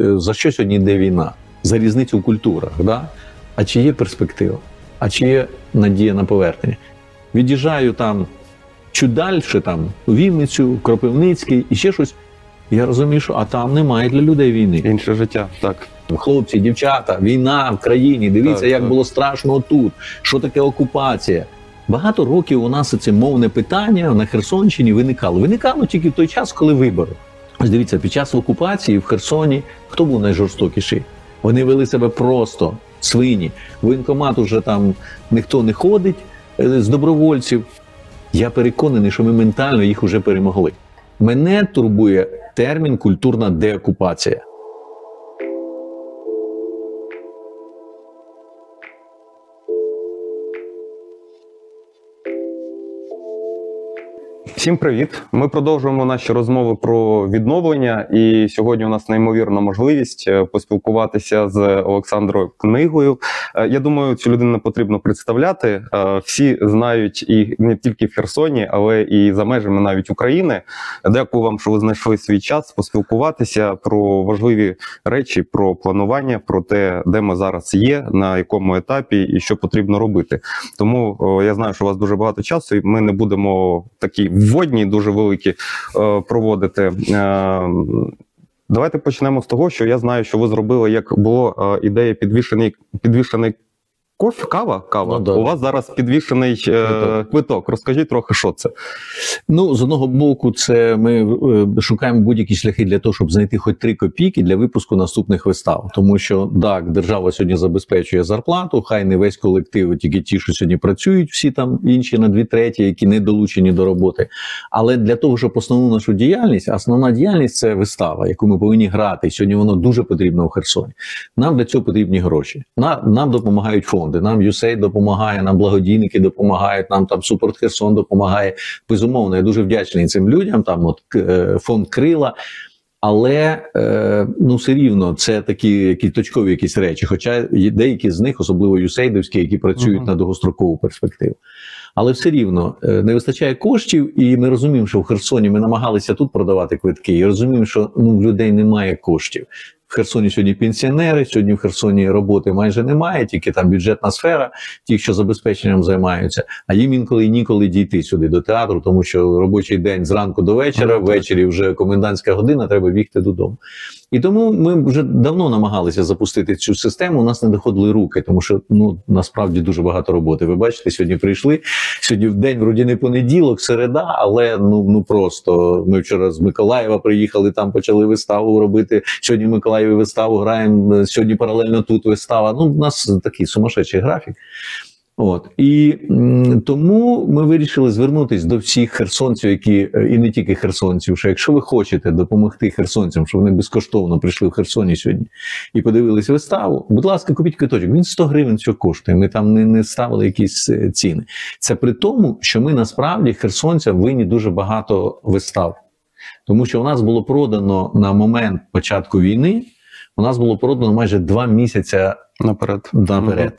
е, за що сьогодні йде війна? За різницю в культурах. Да? А чи є перспектива? А чи є надія на повернення? Від'їжджаю там далі, там у Вінницю, Кропивницький і ще щось. Я розумію, що а там немає для людей війни. Інше життя, так. Хлопці, дівчата, війна в країні. Дивіться, Так, як так. було страшно тут. Що таке окупація? Багато років у нас це мовне питання на Херсонщині виникало. Виникало тільки в той час, коли вибори. Ось дивіться, під час окупації в Херсоні хто був найжорстокіший? Вони вели себе просто свині. Воєнкомат уже там ніхто не ходить е, з добровольців. Я переконаний, що ми ментально їх уже перемогли. Мене турбує термін культурна деокупація. Всім привіт! Ми продовжуємо наші розмови про відновлення. І сьогодні у нас неймовірна можливість е, поспілкуватися з Олександрою Книгою. Е, Я думаю, цю людину потрібно представляти. Е, Всі знають і не тільки в Херсоні, але і за межами навіть України. Дякую вам, що ви знайшли свій час поспілкуватися про важливі речі, про планування, про те, де ми зараз є, на якому етапі і що потрібно робити. Тому я знаю, що у вас дуже багато часу, і ми не будемо такі вводні, дуже великі е, проводити. Е, Давайте почнемо з того, що я знаю, що ви зробили, як було е, ідея підвішений підвішений кофе, кава. Кава. Ну, да. У вас зараз підвішений е, Квиток. квиток. Розкажіть трохи, що це. Ну, з одного боку, це ми е, шукаємо будь-які шляхи для того, щоб знайти хоч три копійки для випуску наступних вистав. Тому що так, держава сьогодні забезпечує зарплату, хай не весь колектив, тільки ті, що сьогодні працюють, всі там інші на дві треті, які не долучені до роботи. Але для того, щоб основну нашу діяльність, основна діяльність це вистава, яку ми повинні грати. Сьогодні воно дуже потрібно в Херсоні. Нам для цього потрібні гроші. На, нам допомагають фонди. Нам USAID допомагає, нам благодійники допомагають, нам там Супорт Херсон допомагає. Безумовно, я дуже вдячний цим людям. Там от е, фонд Крила. Але е, ну все рівно це такі які точкові якісь речі. Хоча деякі з них, особливо юсейдовські, які працюють Мгм. на довгострокову перспективу. Але все рівно е, не вистачає коштів, і ми розуміємо, що в Херсоні ми намагалися тут продавати квитки, і розуміємо, що ну в людей немає коштів. Херсоні сьогодні пенсіонери, сьогодні в Херсоні роботи майже немає, тільки там бюджетна сфера, ті, що забезпеченням займаються. А їм інколи і ніколи дійти сюди до театру, тому що робочий день зранку до вечора, Ну, ввечері вже комендантська година, треба бігти додому. І тому ми вже давно намагалися запустити цю систему. У нас не доходили руки, тому що ну насправді дуже багато роботи. Ви бачите, сьогодні прийшли. Сьогодні в день вроді не понеділок, середа, але ну ну просто ми вчора з Миколаєва приїхали, там почали виставу робити. Сьогодні в Миколаєві виставу граємо. Сьогодні паралельно тут вистава. Ну, у нас такий сумасшедший графік. От і тому ми вирішили звернутися до всіх херсонців, які е, і не тільки херсонців, що якщо ви хочете допомогти херсонцям, щоб вони безкоштовно прийшли в Херсоні сьогодні і подивилися виставу, будь ласка, купіть квиточок. Він 100 гривень що коштує. Ми там не, не ставили якісь е, ціни. Це при тому, що ми насправді херсонцям винні дуже багато вистав, тому що у нас було продано на момент початку війни. У нас було продано майже два місяці Наперед. наперед.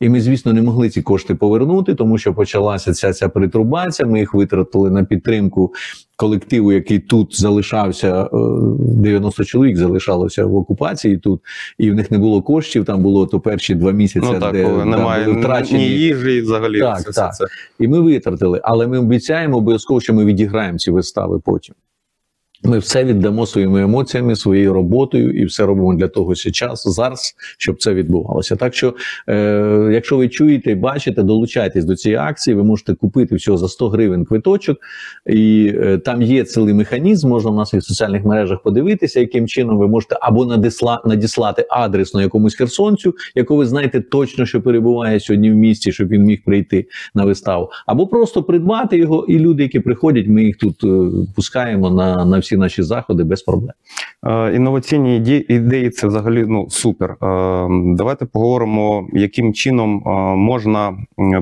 І ми, звісно, не могли ці кошти повернути, тому що почалася ця ця притрубація. Ми їх витратили на підтримку колективу, який тут залишався. е, 90 чоловік залишалося в окупації тут, і в них не було коштів. Там було то перші два місяці, Ну так, де коли да, немає були втрачені. ні їжі, взагалі Так, все, все так. це. І ми витратили, але ми обіцяємо обов'язково, що ми відіграємо ці вистави потім. Ми все віддамо своїми емоціями, своєю роботою, і все робимо для того, що час зараз, щоб це відбувалося. Так що, е, якщо ви чуєте бачите, долучайтесь до цієї акції. Ви можете купити всього за 100 гривень квиточок, і е, там є цілий механізм. Можна в нас в соціальних мережах подивитися, яким чином ви можете або надісла, надіслати адресно якомусь херсонцю, якого ви знаєте точно, що перебуває сьогодні в місті, щоб він міг прийти на виставу, або просто придбати його, і люди, які приходять, ми їх тут е, пускаємо на, на всі наші заходи без проблем. Е, Інноваційні ідеї це взагалі ну супер. Е, Давайте поговоримо, яким чином е, можна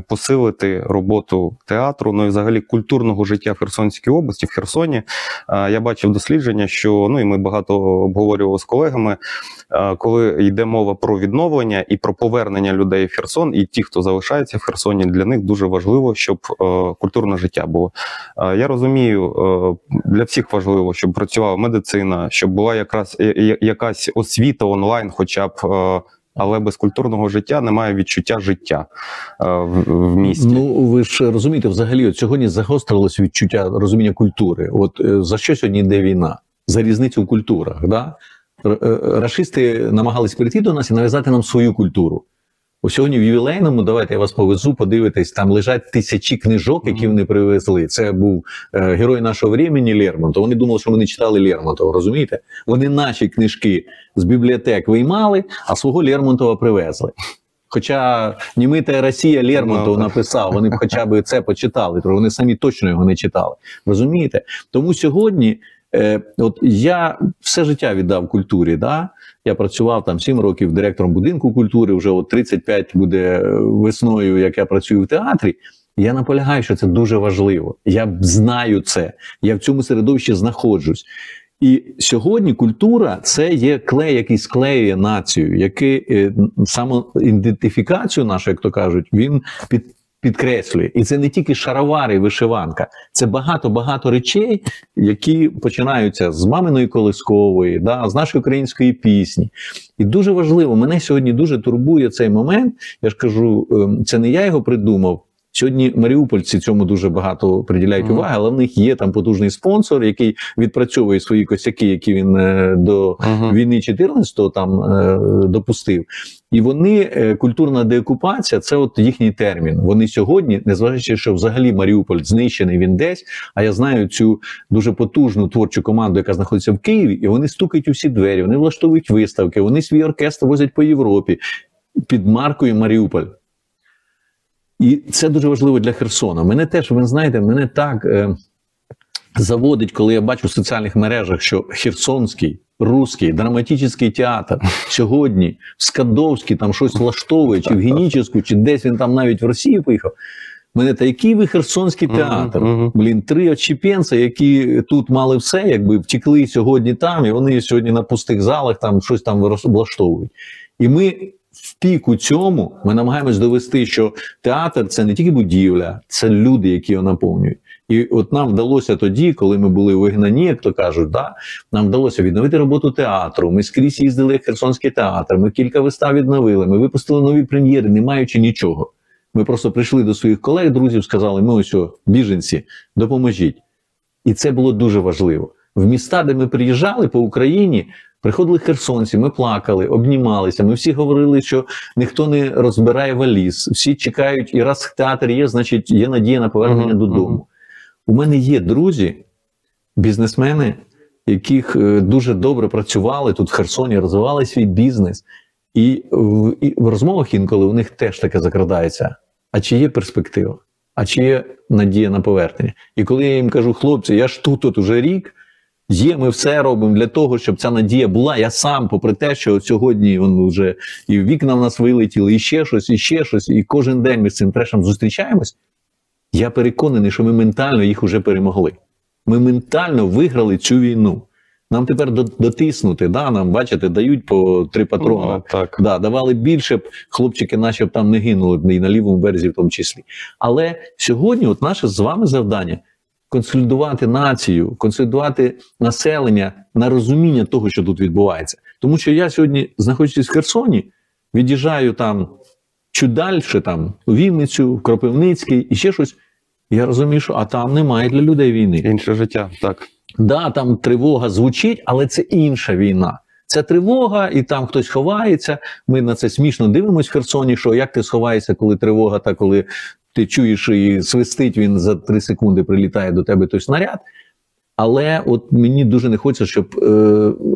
посилити роботу театру, ну і взагалі культурного життя в Херсонській області, в Херсоні. Я бачив дослідження, що ну і ми багато обговорювали з колегами, коли йде мова про відновлення і про повернення людей в Херсон, і ті, хто залишається в Херсоні, для них дуже важливо, щоб культурне життя було. Я розумію, для всіх важливо, щоб працювала медицина, щоб була була якраз якась освіта онлайн, хоча б. е, Але без культурного життя немає відчуття життя е, в, в місті. Ну ви ж розумієте, взагалі от сьогодні загострилось відчуття розуміння культури. От е, за що сьогодні йде війна? За різницю в культурах. Да? Рашисти намагались прийти до нас і нав'язати нам свою культуру. Ось сьогодні в ювілейному, давайте я вас повезу, подивитись, там лежать тисячі книжок, які вони привезли. Це був е, герой нашого времени Лермонтов. Вони думали, що вони читали Лермонтова, розумієте? Вони наші книжки з бібліотек виймали, а свого Лермонтова привезли. Хоча німита Росія Лермонтов Ну, написав, вони б хоча б це почитали, вони самі точно його не читали. Розумієте? Тому сьогодні, е, от я все життя віддав культурі. Да? Я працював там 7 років директором будинку культури, вже от 35 буде е, весною, як я працюю в театрі. Я наполягаю, що це дуже важливо. Я знаю це. Я в цьому середовищі знаходжусь. І сьогодні культура це є клей, який склеює націю, який е, самоідентифікацію нашу, як то кажуть, він під, підкреслює. І це не тільки шаровари і вишиванка, це багато-багато речей, які починаються з маминої колискової, да, з нашої української пісні. І дуже важливо, мене сьогодні дуже турбує цей момент. Я ж кажу, ем, це не я його придумав. Сьогодні маріупольці цьому дуже багато приділяють Мгм. уваги, але в них є там потужний спонсор, який відпрацьовує свої косяки, які він е, до Мгм. війни 14-го там е, допустив. І вони е, культурна деокупація це от їхній термін. Вони сьогодні, незважаючи, що взагалі Маріуполь знищений він десь. А я знаю цю дуже потужну творчу команду, яка знаходиться в Києві, і вони стукають у всі двері, вони влаштовують виставки, вони свій оркестр возять по Європі під маркою Маріуполь. І це дуже важливо для Херсона. Мене теж, ви знаєте, мене так е, заводить, коли я бачу в соціальних мережах, що Херсонський, Руський, драматичний театр сьогодні в Скадовській там щось влаштовує, чи в Генічеську, чи десь він там навіть в Росію поїхав. Мене та який ви херсонський театр? мгм. Блін, три очіпенця, які тут мали все, якби втекли сьогодні там, і вони сьогодні на пустих залах там щось там влаштовують. І ми в піку цьому ми намагаємось довести, що театр це не тільки будівля, це люди, які його наповнюють. І от нам вдалося тоді, коли ми були вигнані, як то кажуть, да, нам вдалося відновити роботу театру. Ми скрізь їздили в Херсонський театр, ми кілька вистав відновили, ми випустили нові прем'єри, не маючи нічого. Ми просто прийшли до своїх колег, друзів, сказали: ми ось о, біженці, допоможіть. І це було дуже важливо. В міста, де ми приїжджали по Україні, приходили херсонці, ми плакали, обнімалися. Ми всі говорили, що ніхто не розбирає валіз, всі чекають, і раз театр є, значить є надія на повернення додому. У мене є друзі, бізнесмени, яких е, дуже добре працювали тут в Херсоні, розвивали свій бізнес. І в, і в розмовах інколи у них теж таке закрадається. А чи є перспектива? А чи є надія на повернення? І коли я їм кажу, хлопці, я ж тут от уже рік, є, ми все робимо для того, щоб ця надія була. Я сам, попри те, що от сьогодні він вже і вікна в нас вилетіли, і ще щось, і ще щось, і кожен день ми з цим трешем зустрічаємось. Я переконаний, що ми ментально їх уже перемогли. Ми ментально виграли цю війну. Нам тепер дотиснути, да, нам, бачите, дають по три патрона. Ну, так. Да, давали більше б хлопчики, наші б там не гинули і на лівому березі, в тому числі. Але сьогодні, от наше з вами завдання консолідувати націю, консолідувати населення на розуміння того, що тут відбувається. Тому що я сьогодні, знаходячись в Херсоні, від'їжджаю там чуть далі, там у Вінницю, в Кропивницький і ще щось. Я розумію, що а там немає для людей війни. Інше життя, так. Да, там тривога звучить, але це інша війна. Це тривога, і там хтось ховається. Ми на це смішно дивимося в Херсоні. Що як ти сховаєшся, коли тривога, та коли ти чуєш і свистить, він за три секунди прилітає до тебе той снаряд. Але от мені дуже не хочеться, щоб е,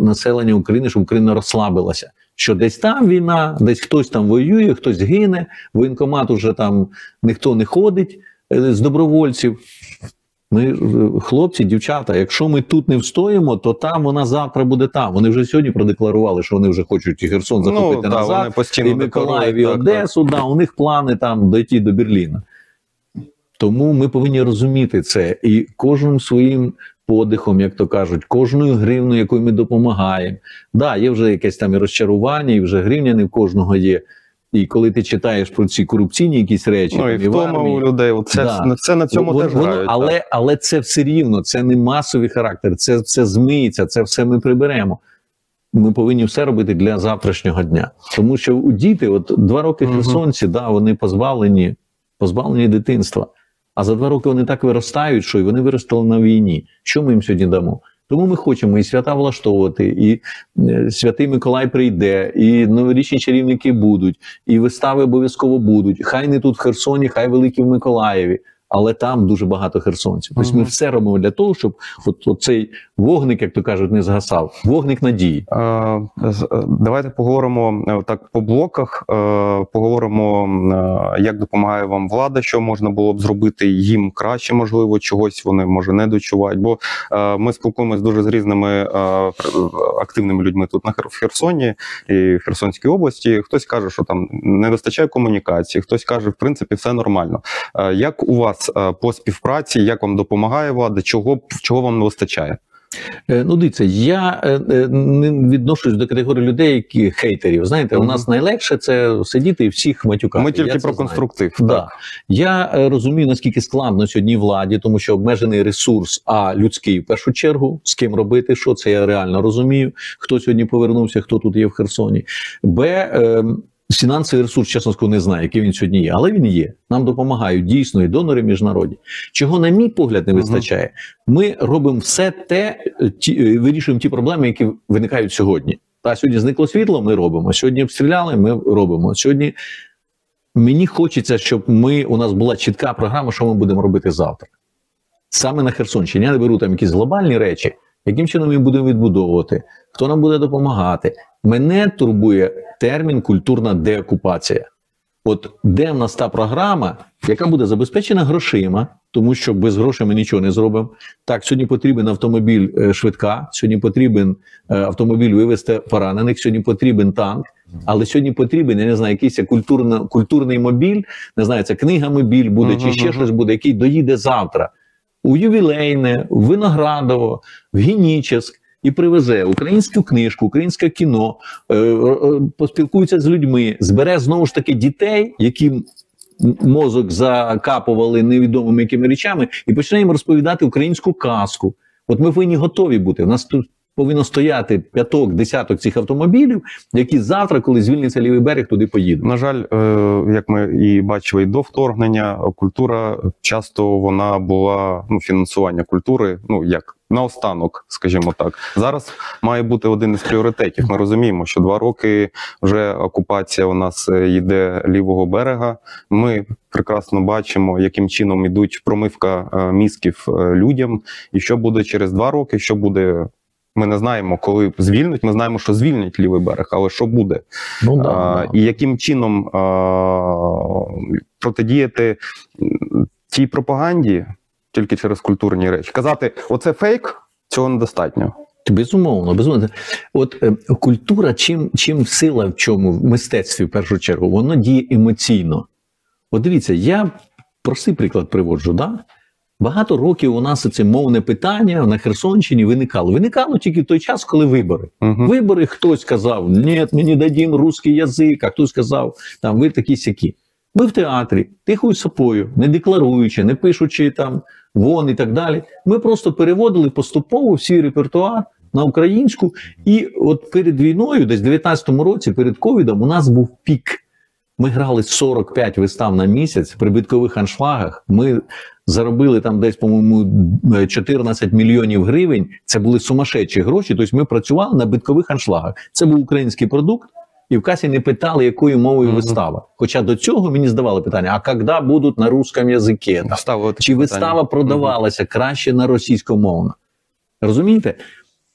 населення України, щоб Україна розслабилася. Що десь там війна, десь хтось там воює, хтось гине, воєнкомат уже там ніхто не ходить е, з добровольців. Ми, е, хлопці, дівчата, якщо ми тут не встоїмо, то там вона завтра буде там. Вони вже сьогодні продекларували, що вони вже хочуть і Херсон захопити ну, да, назад, вони постійно і Миколаїв, і декларують, так, так. Одесу. Да, у них плани там дойти до Берліна. Тому ми повинні розуміти це і кожним своїм подихом, як то кажуть, кожною гривною, якою ми допомагаємо. Да, є вже якесь там і розчарування, і вже гривня не в кожного є. І коли ти читаєш про ці корупційні якісь речі, Ну і там, в втома армії, у людей. Це, Да. це на цьому Воно- теж воно- грають. так. але, але це все рівно, це не масовий характер, це все змиється, це все ми приберемо. ми повинні все робити для завтрашнього дня. Тому що у діти, от два роки Мгм. херсонці, да, вони позбавлені, позбавлені дитинства. А за два роки вони так виростають, що і вони виростали на війні. Що ми їм сьогодні дамо? Тому ми хочемо і свята влаштовувати, і е, святий Миколай прийде, і новорічні чарівники будуть, і вистави обов'язково будуть. Хай не тут в Херсоні, хай великі в Миколаєві. Але там дуже багато херсонців. Тобто ми все робимо для того, щоб от, цей вогник, як то кажуть, не згасав. Вогник надії. Е, е, Давайте поговоримо е, так по блоках. е, Поговоримо, як допомагає вам влада, що можна було б зробити їм краще, можливо, чогось вони може не дочувають. Бо е, ми спілкуємося дуже з різними е, активними людьми тут на в Херсоні і в Херсонській області. Хтось каже, що там не вистачає комунікації, хтось каже, в принципі, все нормально. Е, Як у вас е, по співпраці, як вам допомагає влада? Чого чого вам не вистачає? Е, Ну, дивіться, я е, не відношусь до категорії людей, які хейтерів. Знаєте, у нас найлегше це сидіти і всіх матюкати. Ми тільки Я про конструктив. Да. Я розумію, наскільки складно сьогодні владі, тому що обмежений ресурс, а людський в першу чергу, з ким робити, що це я реально розумію. Хто сьогодні повернувся, хто тут є в Херсоні. Б. Е, Фінансовий ресурс, чесно скажу, не знаю, який він сьогодні є, але він є. Нам допомагають дійсно і донори міжнародні. Чого, на мій погляд, не вистачає, ми робимо все те, ті, е, вирішуємо ті проблеми, які виникають сьогодні. Та сьогодні зникло світло, ми робимо. Сьогодні обстріляли, ми робимо. Сьогодні мені хочеться, щоб ми у нас була чітка програма, що ми будемо робити завтра. Саме на Херсонщині. Я не беру там якісь глобальні речі, яким чином ми будемо відбудовувати, хто нам буде допомагати. Мене турбує термін культурна деокупація. От де в нас та програма, яка буде забезпечена грошима, тому що без грошей ми нічого не зробимо. Так, сьогодні потрібен автомобіль е, швидка, сьогодні потрібен е, автомобіль вивезти поранених, сьогодні потрібен танк, але сьогодні потрібен, я не знаю, якийсь культурно, культурний мобіль, не знаю, це книга мобіль буде, чи ще щось буде, який доїде завтра у ювілейне, в Виноградово, в Генічеськ і привезе українську книжку, українське кіно, е, е, поспілкується з людьми, збере знову ж таки дітей, яким мозок закапували невідомими якими речами, і почне їм розповідати українську казку. От ми повинні готові бути. У нас тут повинно стояти п'яток, десяток цих автомобілів, які завтра, коли звільниться лівий берег, туди поїдуть. На жаль, е, як ми і бачили і до вторгнення, культура часто вона була ну фінансування культури. Ну як наостанок, скажімо так. Зараз має бути один із пріоритетів. Ми розуміємо, що два роки вже окупація у нас е, йде лівого берега. Ми прекрасно бачимо, яким чином ідуть промивка е, мізків людям, і що буде через два роки, що буде. Ми не знаємо, коли звільнять. Ми знаємо, що звільнять лівий берег, але що буде? Ну, А, і яким чином а, протидіяти м, тій пропаганді тільки через культурні речі. Казати, оце фейк, цього недостатньо. Безумовно, безумовно. От е, культура, чим, чим сила в чому в мистецтві в першу чергу, воно діє емоційно. От дивіться, я простий приклад приводжу. Да? Багато років у нас це мовне питання на Херсонщині виникало. Виникало тільки в той час, коли вибори. Угу. Вибори хтось казав, ні, ми не дадим русський язик, а хтось сказав, там ви такі сякі. Ми в театрі, тихою сапою, не декларуючи, не пишучи там вон і так далі. Ми просто переводили поступово свій репертуар на українську. І от перед війною, десь в 19-му році, перед ковідом, у нас був пік. Ми грали 45 вистав на місяць при биткових аншлагах. Ми заробили там десь, по-моєму, 14 мільйонів гривень. Це були сумасшедші гроші. Тобто ми працювали на биткових аншлагах. Це був український продукт, і в касі не питали, якою мовою Мгм. вистава. Хоча до цього мені здавали питання: а коли будуть на русском язикі? Чи питання. вистава продавалася краще на російськомовно? Розумієте?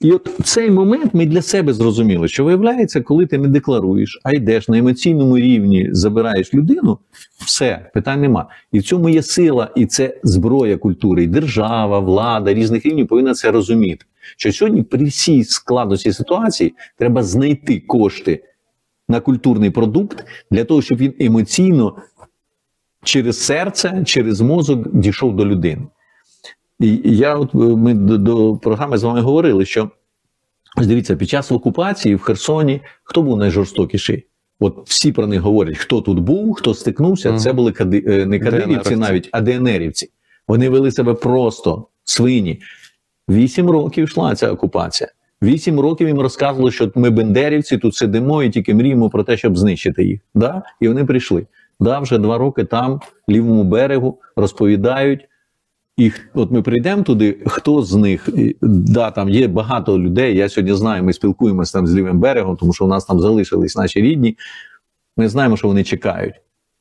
І от цей момент ми для себе зрозуміли, що виявляється, коли ти не декларуєш, а йдеш на емоційному рівні, забираєш людину, все, питань нема. І в цьому є сила, і це зброя культури. І держава, влада різних рівнів повинна це розуміти. Що сьогодні при всій складності ситуації треба знайти кошти на культурний продукт для того, щоб він емоційно через серце, через мозок дійшов до людини. І я от е, ми до, до програми з вами говорили, що дивіться, під час окупації в Херсоні хто був найжорстокіший? От всі про них говорять, хто тут був, хто стикнувся. Мгм. Це були кади, е, не кадирівці, навіть, а ДНРівці. Вони вели себе просто свині. Вісім років йшла ця окупація. Вісім років їм розказували, що ми бендерівці тут сидимо і тільки мріємо про те, щоб знищити їх. Да? І вони прийшли. Да, вже два роки там, лівому берегу, розповідають. І от ми прийдемо туди, хто з них, да, там є багато людей. Я сьогодні знаю, ми спілкуємося там з лівим берегом, тому що у нас там залишились наші рідні. Ми знаємо, що вони чекають.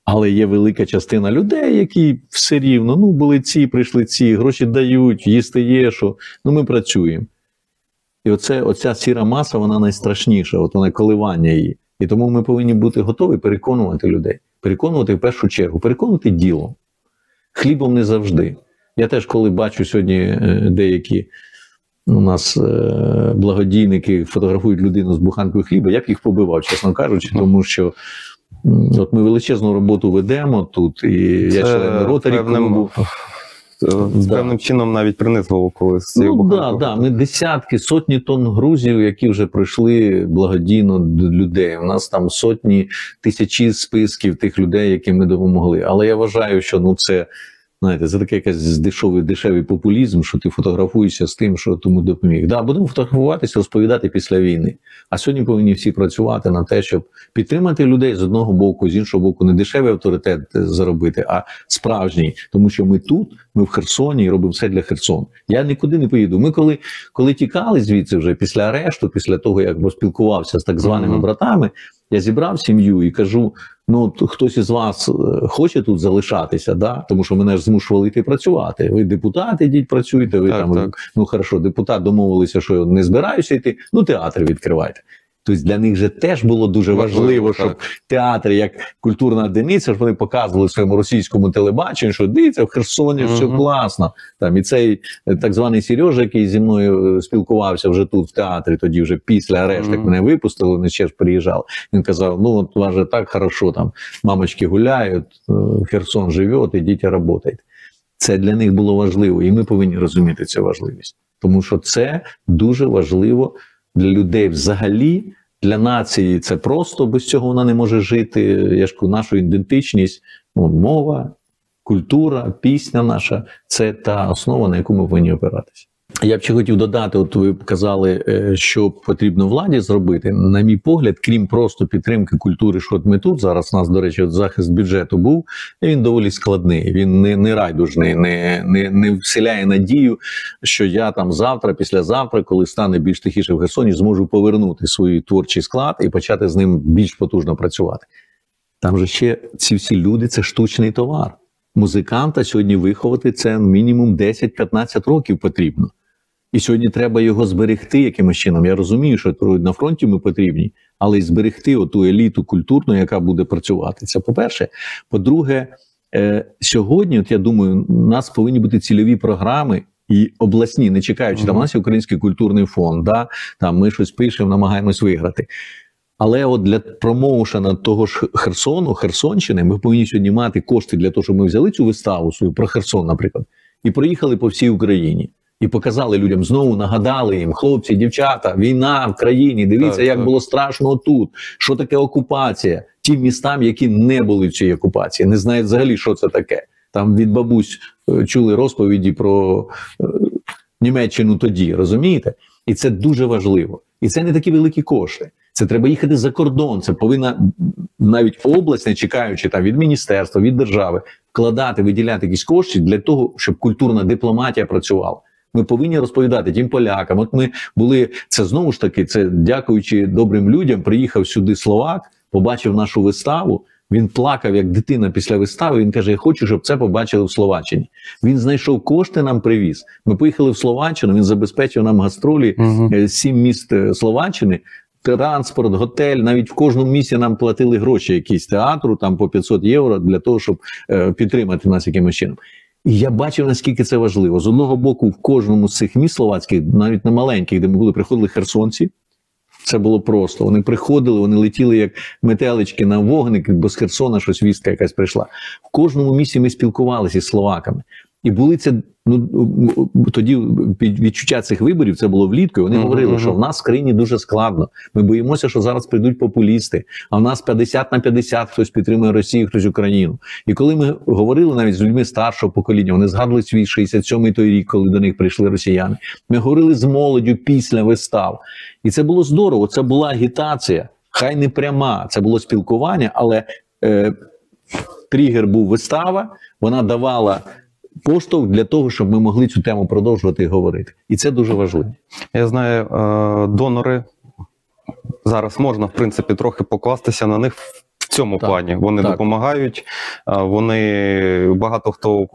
Але є велика частина людей, які все рівно, ну, були ці, прийшли ці, гроші дають, їсти є, що ну ми працюємо. І оце, оця сіра маса, вона найстрашніша, от вона коливання її. І тому ми повинні бути готові переконувати людей. Переконувати в першу чергу, переконувати ділом. Хлібом не завжди. Я теж, коли бачу сьогодні е, деякі у нас е, благодійники фотографують людину з буханкою хліба, я б їх побивав, чесно кажучи, тому що от ми величезну роботу ведемо тут, і я член ротарі певним, клубу. з Да. певним чином навіть принизливо колись. з цією Ну да, да. Ми десятки, сотні тонн грузів, які вже пройшли благодійно до людей. У нас там сотні тисячі списків тих людей, яким ми допомогли. Але я вважаю, що ну це. Знаєте, це такий якийсь дешевий, дешевий популізм, що ти фотографуєшся з тим, що тому допоміг. Да, будемо фотографуватися, розповідати після війни. А сьогодні повинні всі працювати на те, щоб підтримати людей з одного боку, з іншого боку, не дешевий авторитет е, заробити, а справжній. Тому що ми тут, ми в Херсоні і робимо все для Херсону. Я нікуди не поїду. Ми коли, коли тікали звідси вже після арешту, після того як поспілкувався з так званими Мгм. братами, я зібрав сім'ю і кажу: ну хтось із вас е, хоче тут залишатися, да? тому що мене ж змушували йти працювати. Ви депутати, йдіть працюйте. Ви Так, там так. ну хорошо, депутат домовилися, що не збираюся йти. Ну театр відкривайте. Тобто для них же теж було дуже важливо, щоб театр як культурна одиниця, щоб вони показували своєму російському телебаченню, що дивіться, в Херсоні все класно. Там і цей е, так званий Сережа, який зі мною е, спілкувався вже тут в театрі, тоді вже після арешту, як Мгм. мене випустили, вони ще ж приїжджали. Він казав: ну от у вас же так хорошо, там мамочки гуляють, е, Херсон живе, ідіть і працюйте. Це для них було важливо, і ми повинні розуміти цю важливість, тому що це дуже важливо для людей взагалі. Для нації це просто без цього вона не може жити. Я ж нашу ідентичність, ну, мова, культура, пісня наша це та основа, на яку ми повинні опиратися. Я б ще хотів додати, от ви казали, е, що потрібно владі зробити. На мій погляд, крім просто підтримки культури, що от ми тут зараз. У нас, до речі, от захист бюджету був, він доволі складний. Він не, не райдужний, не, не, не вселяє надію, що я там завтра, післязавтра, коли стане більш тихіше в Херсоні, зможу повернути свій творчий склад і почати з ним більш потужно працювати. Там же ще ці всі люди це штучний товар. Музиканта сьогодні виховати це мінімум 10-15 років потрібно. І сьогодні треба його зберегти якимось чином. Я розумію, що на фронті ми потрібні, але й зберегти оту еліту культурну, яка буде працювати. Це по-перше. По-друге, е, сьогодні, от я думаю, у нас повинні бути цільові програми. І обласні, не чекаючи, там у нас є Український культурний фонд, да? там ми щось пишемо, намагаємось виграти. Але от для промоушена того ж Херсону, Херсонщини, ми повинні сьогодні мати кошти для того, щоб ми взяли цю виставу свою про Херсон, наприклад, і проїхали по всій Україні. І показали людям знову, нагадали їм, хлопці, дівчата, війна в країні. Дивіться, Так, як так. було страшно тут. Що таке окупація? Тим містам, які не були в цій окупації, не знають взагалі, що це таке. Там від бабусь е, чули розповіді про е, Німеччину тоді, розумієте? І це дуже важливо. І це не такі великі кошти. Це треба їхати за кордон. Це повинна навіть область, не чекаючи там від міністерства, від держави, вкладати, виділяти якісь кошти для того, щоб культурна дипломатія працювала. Ми повинні розповідати тим полякам. От ми були це знову ж таки. Це дякуючи добрим людям. Приїхав сюди словак, побачив нашу виставу. Він плакав як дитина після вистави. Він каже: Я хочу, щоб це побачили в Словаччині. Він знайшов кошти, нам привіз. Ми поїхали в Словаччину. Він забезпечив нам гастролі е, сім міст е, Словаччини. Транспорт, готель, навіть в кожному місці нам платили гроші якісь театру, там по 500 євро для того, щоб е, підтримати нас якимось чином. І я бачив, наскільки це важливо. З одного боку, в кожному з цих міст словацьких, навіть на маленьких, де ми були, приходили херсонці. Це було просто. Вони приходили, вони летіли як метелички на вогник, бо з Херсона щось вістка якась прийшла. В кожному місці ми спілкувалися із словаками. І були це ну тоді відчуття цих виборів це було влітку. і Вони говорили, що в нас в країні дуже складно. Ми боїмося, що зараз прийдуть популісти. А в нас 50 на 50 хтось підтримує Росію, хтось Україну. І коли ми говорили навіть з людьми старшого покоління, вони згадували свій 67-й той рік, коли до них прийшли росіяни. Ми говорили з молоддю після вистав, і це було здорово. Це була агітація, хай не пряма. Це було спілкування, але е, тригер був вистава. Вона давала поштовх для того, щоб ми могли цю тему продовжувати і говорити. І це дуже важливо. Я знаю, е, донори зараз можна, в принципі, трохи покластися на них цьому Так, плані. Вони так. допомагають. Вони багато хто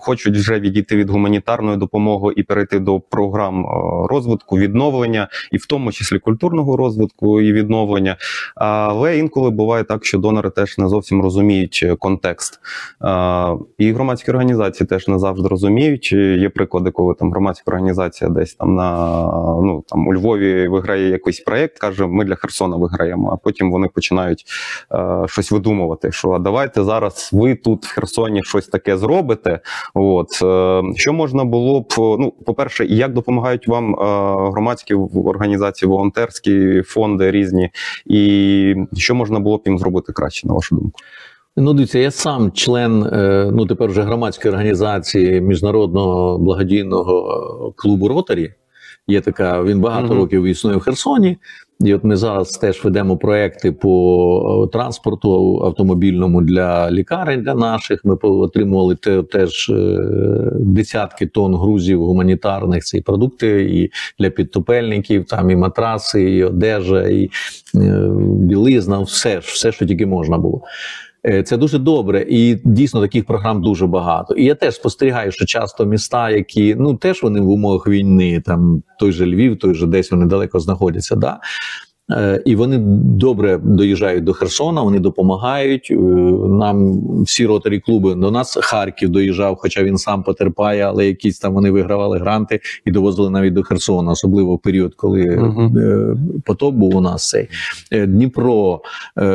хочуть вже відійти від гуманітарної допомоги і перейти до програм розвитку, відновлення, і в тому числі культурного розвитку і відновлення. Але інколи буває так, що донори теж не зовсім розуміють е, контекст. І громадські організації теж не завжди розуміють. Є приклади, коли там громадська організація десь там на ну там у Львові виграє якийсь проєкт, каже, ми для Херсона виграємо. А потім вони починають щось видумувати. Що а давайте зараз ви тут в Херсоні щось таке зробите. От е, що можна було б ну, по-перше, і як допомагають вам е, громадські організації, волонтерські фонди різні, і що можна було б їм зробити краще, на вашу думку? Ну, дивіться, я сам член, е, ну тепер вже громадської організації міжнародного благодійного клубу Ротарі. Є така, він багато Мгм. років існує в Херсоні. І от ми зараз теж ведемо проекти по е, транспорту автомобільному для лікарень для наших. Ми отримували теж е, десятки тонн грузів гуманітарних ці продукти і для підтопельників, там і матраси, і одежа, і е, білизна, все, все, що тільки можна було. Е, Це дуже добре, і дійсно таких програм дуже багато. І я теж спостерігаю, що часто міста, які ну теж вони в умовах війни, там той же Львів, той же десь вони далеко знаходяться. Да? Е, І вони добре доїжджають до Херсона, вони допомагають е, нам. Всі ротарі клуби до нас Харків доїжджав, хоча він сам потерпає, але якісь там вони вигравали гранти і довозили навіть до Херсона, особливо в період, коли е, потоп був у нас цей Дніпро.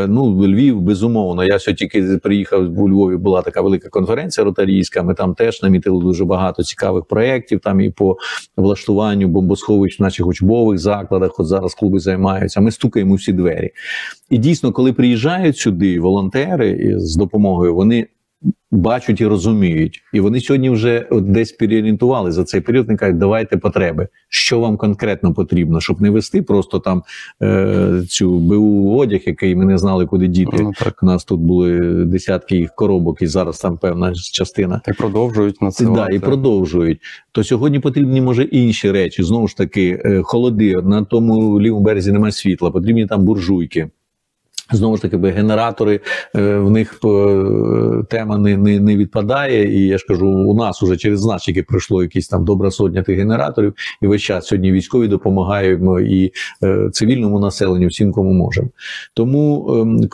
Ну, Львів, безумовно. Я сьогодні тільки приїхав у Львові. Була така велика конференція ротарійська. Ми там теж намітили дуже багато цікавих проєктів. Там і по влаштуванню бомбосховищ в наших учбових закладах. От зараз клуби займаються. Ми стукаємо всі двері. І дійсно, коли приїжджають сюди волонтери з допомогою, вони. Бачать і розуміють, і вони сьогодні вже десь переорієнтували за цей період. Вони кажуть, давайте потреби, що вам конкретно потрібно, щоб не вести просто там е, цю БУ одяг, який ми не знали, куди діти. Ну так У нас тут були десятки їх коробок, і зараз там певна частина. і продовжують на Да, надсилати. і продовжують. То сьогодні потрібні може інші речі. Знову ж таки, е, холоди на тому лівому березі немає світла, потрібні там буржуйки. Знову ж таки, генератори е, в них е, тема не, не, не відпадає. І я ж кажу, у нас уже через нас пройшло якісь там добра сотня тих генераторів, і весь час сьогодні військові допомагаємо і е, цивільному населенню, всім, кому можемо. Тому ем,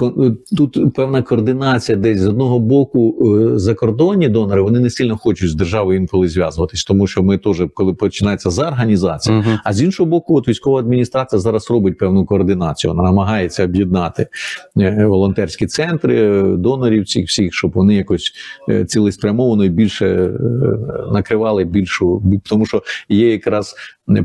тут певна координація десь з одного боку закордонні донори вони не сильно хочуть з державою інколи зв'язуватись, тому що ми теж, коли починається за організація, а з іншого боку, от військова адміністрація зараз робить певну координацію. Вона намагається об'єднати волонтерські центри, е, донорів цих всіх, щоб вони якось е, цілеспрямовано і більше е, накривали більшу, бі- тому що є якраз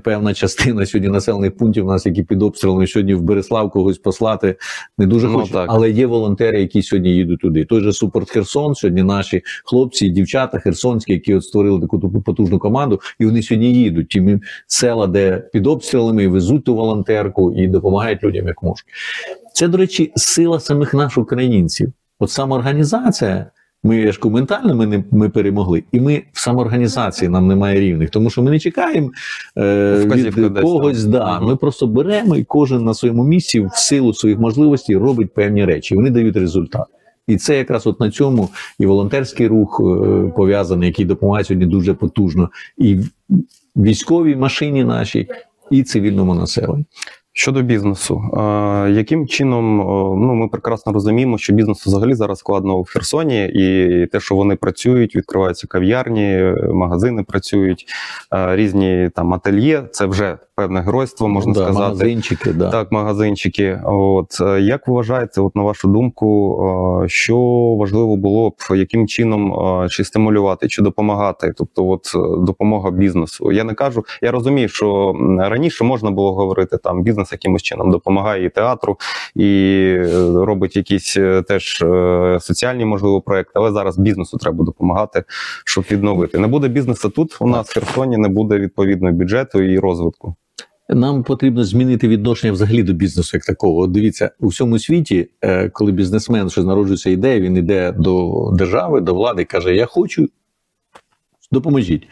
певна частина сьогодні населених пунктів у нас, які під обстрілами сьогодні в Береслав когось послати не дуже Ну, хочуть, але є волонтери, які сьогодні їдуть туди. Той же Супорт Херсон, сьогодні наші хлопці і дівчата херсонські, які от створили таку потужну команду, і вони сьогодні їдуть. Ті села, де під обстрілами і везуть ту волонтерку і допомагають людям як можуть. Це, до речі, сила самих наших українців. От самоорганізація. Ми ж ментально ми не ми перемогли, і ми в самоорганізації нам немає рівних, тому що ми не чекаємо е, від десь когось. там. Да, ми просто беремо і кожен на своєму місці в силу своїх можливостей робить певні речі. і Вони дають результат. І це якраз от на цьому і волонтерський рух е, пов'язаний, який допомагає сьогодні дуже потужно, і військовій машині нашій, і цивільному населенню. Щодо бізнесу, е, яким чином е, ну ми прекрасно розуміємо, що бізнесу взагалі зараз складно в Херсоні, і те, що вони працюють, відкриваються кав'ярні, магазини працюють, е, різні там ательє. Це вже певне геройство, можна Да, сказати. Магазинчики, да. Так, магазинчики. От як ви вважаєте, от на вашу думку, що важливо було б яким чином чи стимулювати, чи допомагати? Тобто, от допомога бізнесу. Я не кажу, я розумію, що раніше можна було говорити там бізнес якимось чином допомагає і театру, і е, робить якісь е, теж е, соціальні можливо проекти, але зараз бізнесу треба допомагати, щоб відновити. Не буде бізнесу тут. У нас в Херсоні не буде відповідно бюджету і розвитку. Нам потрібно змінити відношення взагалі до бізнесу як такого. От дивіться, у всьому світі, коли бізнесмен щось народжується ідея, він йде до держави, до влади каже: Я хочу, допоможіть.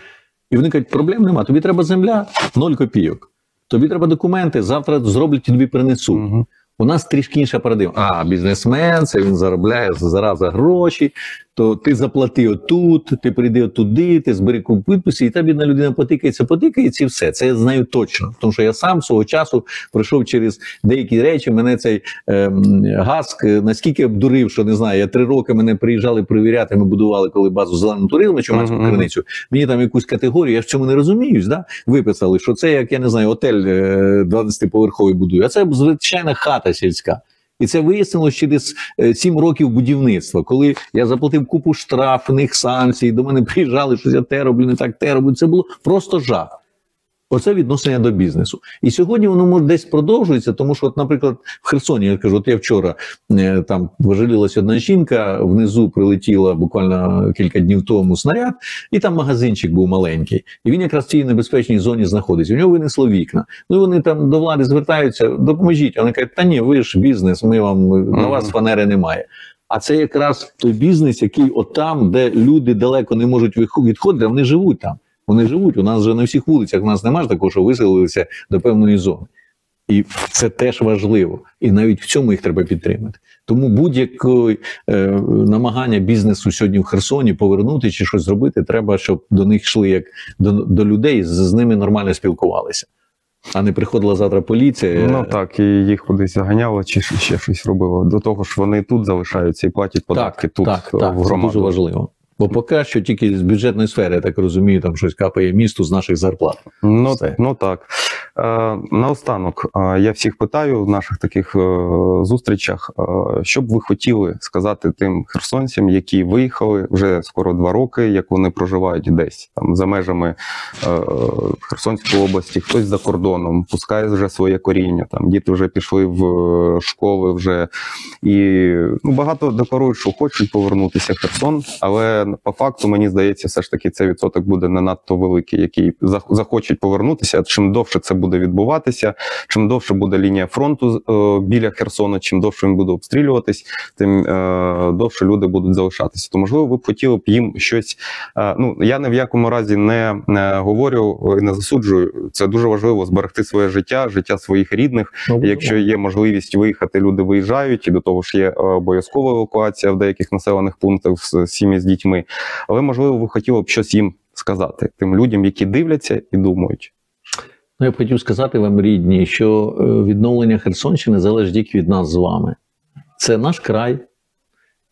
І вони кажуть, проблем нема. Тобі треба земля, ноль копійок. Тобі треба документи, завтра зроблять і тобі принесуть. Угу. У нас трішки інша парадигма. А, бізнесмен, це він заробляє зараза гроші, то ти заплати отут, ти прийди отуди, ти збери підписи, і та бідна людина потикається, потикається і все. Це я знаю точно. Тому що я сам свого часу пройшов через деякі речі. Мене цей ем, гаск е, наскільки обдурив, що не знаю, я три роки мене приїжджали перевіряти, ми будували коли базу зеленого туризму, чумацьку Мгм. криницю. Мені там якусь категорію, я в цьому не розуміюсь. Да? Виписали, що це як я не знаю, отель е, 12-поверховий будує, а це звичайна хата сільська. І це вияснилось через е, сім років будівництва, коли я заплатив купу штрафних санкцій, до мене приїжджали, що я те роблю, не так те роблю. Це було просто жах. Оце відношення до бізнесу. І сьогодні воно може десь продовжується, тому що, от, наприклад, в Херсоні, я кажу, от я вчора е, там пожалілася одна жінка, внизу прилетіла буквально кілька днів тому снаряд, і там магазинчик був маленький. І він якраз в цій небезпечній зоні знаходиться. У нього винесло вікна. Ну і вони там до влади звертаються, допоможіть. А Вони кажуть, та ні, ви ж бізнес, ми вам на вас фанери немає. А це якраз той бізнес, який отам, де люди далеко не можуть відходити, а вони живуть там. Вони живуть. У нас вже на всіх вулицях. У нас немає такого, що виселилися до певної зони. І це теж важливо. І навіть в цьому їх треба підтримати. Тому будь-яке е, намагання бізнесу сьогодні в Херсоні повернути чи щось зробити, треба, щоб до них йшли як до, до людей, з, з ними нормально спілкувалися. А не приходила завтра поліція. Ну так, і їх кудись заганяло, чи ще щось робило. До того ж, вони тут залишаються і платять податки тут так, е, так, в це дуже важливо. Бо поки що тільки з бюджетної сфери, я так розумію, там щось капає місту з наших зарплат. Ну, Все. ну так. Е, наостанок, е, я всіх питаю в наших таких е, зустрічах, що б ви хотіли сказати тим херсонцям, які виїхали вже скоро два роки, як вони проживають десь там за межами Херсонської області, хтось за кордоном, пускає вже своє коріння. Там діти вже пішли в школи вже і ну, багато декларують, що хочуть повернутися в Херсон, але по факту мені здається, все ж таки цей відсоток буде не надто великий, який захочуть повернутися. Чим довше це буде відбуватися, чим довше буде лінія фронту е, біля Херсона, чим довше він буде обстрілюватись, тим е, довше люди будуть залишатися. То можливо, ви б хотіли б їм щось. Е, ну я ні в якому разі не, не говорю і не засуджую. Це дуже важливо зберегти своє життя, життя своїх рідних. Якщо є можливість виїхати, люди виїжджають, і до того ж є е, обов'язкова евакуація в деяких населених пунктах з сім'ї з дітьми. Але можливо, ви хотіли б щось їм сказати тим людям, які дивляться і думають. Ну, я б хотів сказати вам, рідні, що е, відновлення Херсонщини залежить тільки від нас з вами. Це наш край,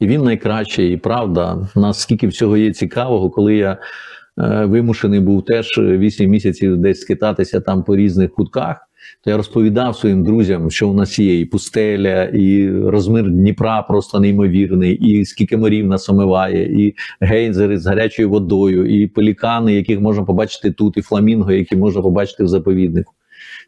і він найкращий, і правда. Наскільки нас скільки всього є цікавого, коли я е, вимушений був теж 8 місяців десь скитатися там по різних кутках. То я розповідав своїм друзям, що у нас є і пустеля, і розмір Дніпра просто неймовірний, і скільки морів нас омиває, і гейнзери з гарячою водою, і пелікани, яких можна побачити тут, і фламінго, які можна побачити в заповіднику.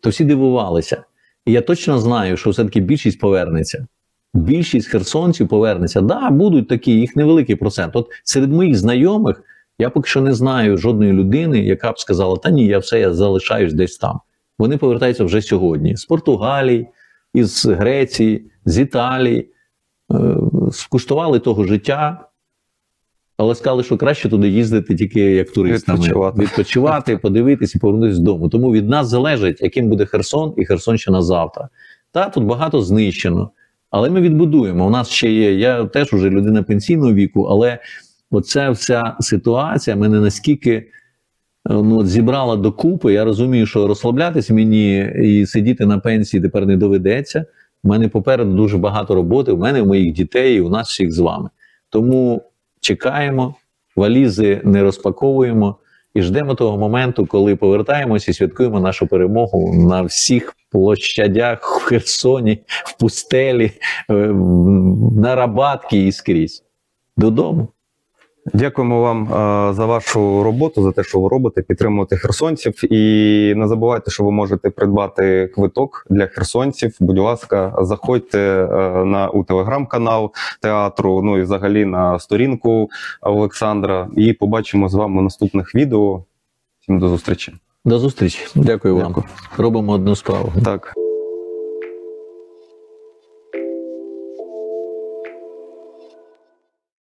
То всі дивувалися. І я точно знаю, що все-таки більшість повернеться. Більшість херсонців повернеться. Да, будуть такі, їх невеликий процент. От серед моїх знайомих я поки що не знаю жодної людини, яка б сказала: Та ні, я все, я залишаюсь десь там. Вони повертаються вже сьогодні з Португалії, із Греції, з Італії, е, скуштували того життя, але сказали, що краще туди їздити тільки як туристами. Відпочивати. Відпочивати, подивитися повернутися додому. Тому від нас залежить, яким буде Херсон і Херсонщина завтра. Та тут багато знищено, але ми відбудуємо. У нас ще є. Я теж уже людина пенсійного віку, але оця вся ситуація мене наскільки ну, от зібрала докупи. Я розумію, що розслаблятися мені і сидіти на пенсії тепер не доведеться. У мене попереду дуже багато роботи. У мене, у моїх дітей, у нас всіх з вами. Тому чекаємо, валізи не розпаковуємо і ждемо того моменту, коли повертаємося і святкуємо нашу перемогу на всіх площадях в Херсоні, в пустелі, е, на Рабатки і скрізь. Додому. Дякуємо вам е, за вашу роботу, за те, що ви робите, підтримуєте херсонців. І не забувайте, що ви можете придбати квиток для херсонців. Будь ласка, заходьте е, на у телеграм-канал театру. Ну і взагалі на сторінку Олександра. І побачимо з вами в наступних відео. Всім до зустрічі. До зустрічі. Дякую вам. Дякую. Робимо одну справу. Так.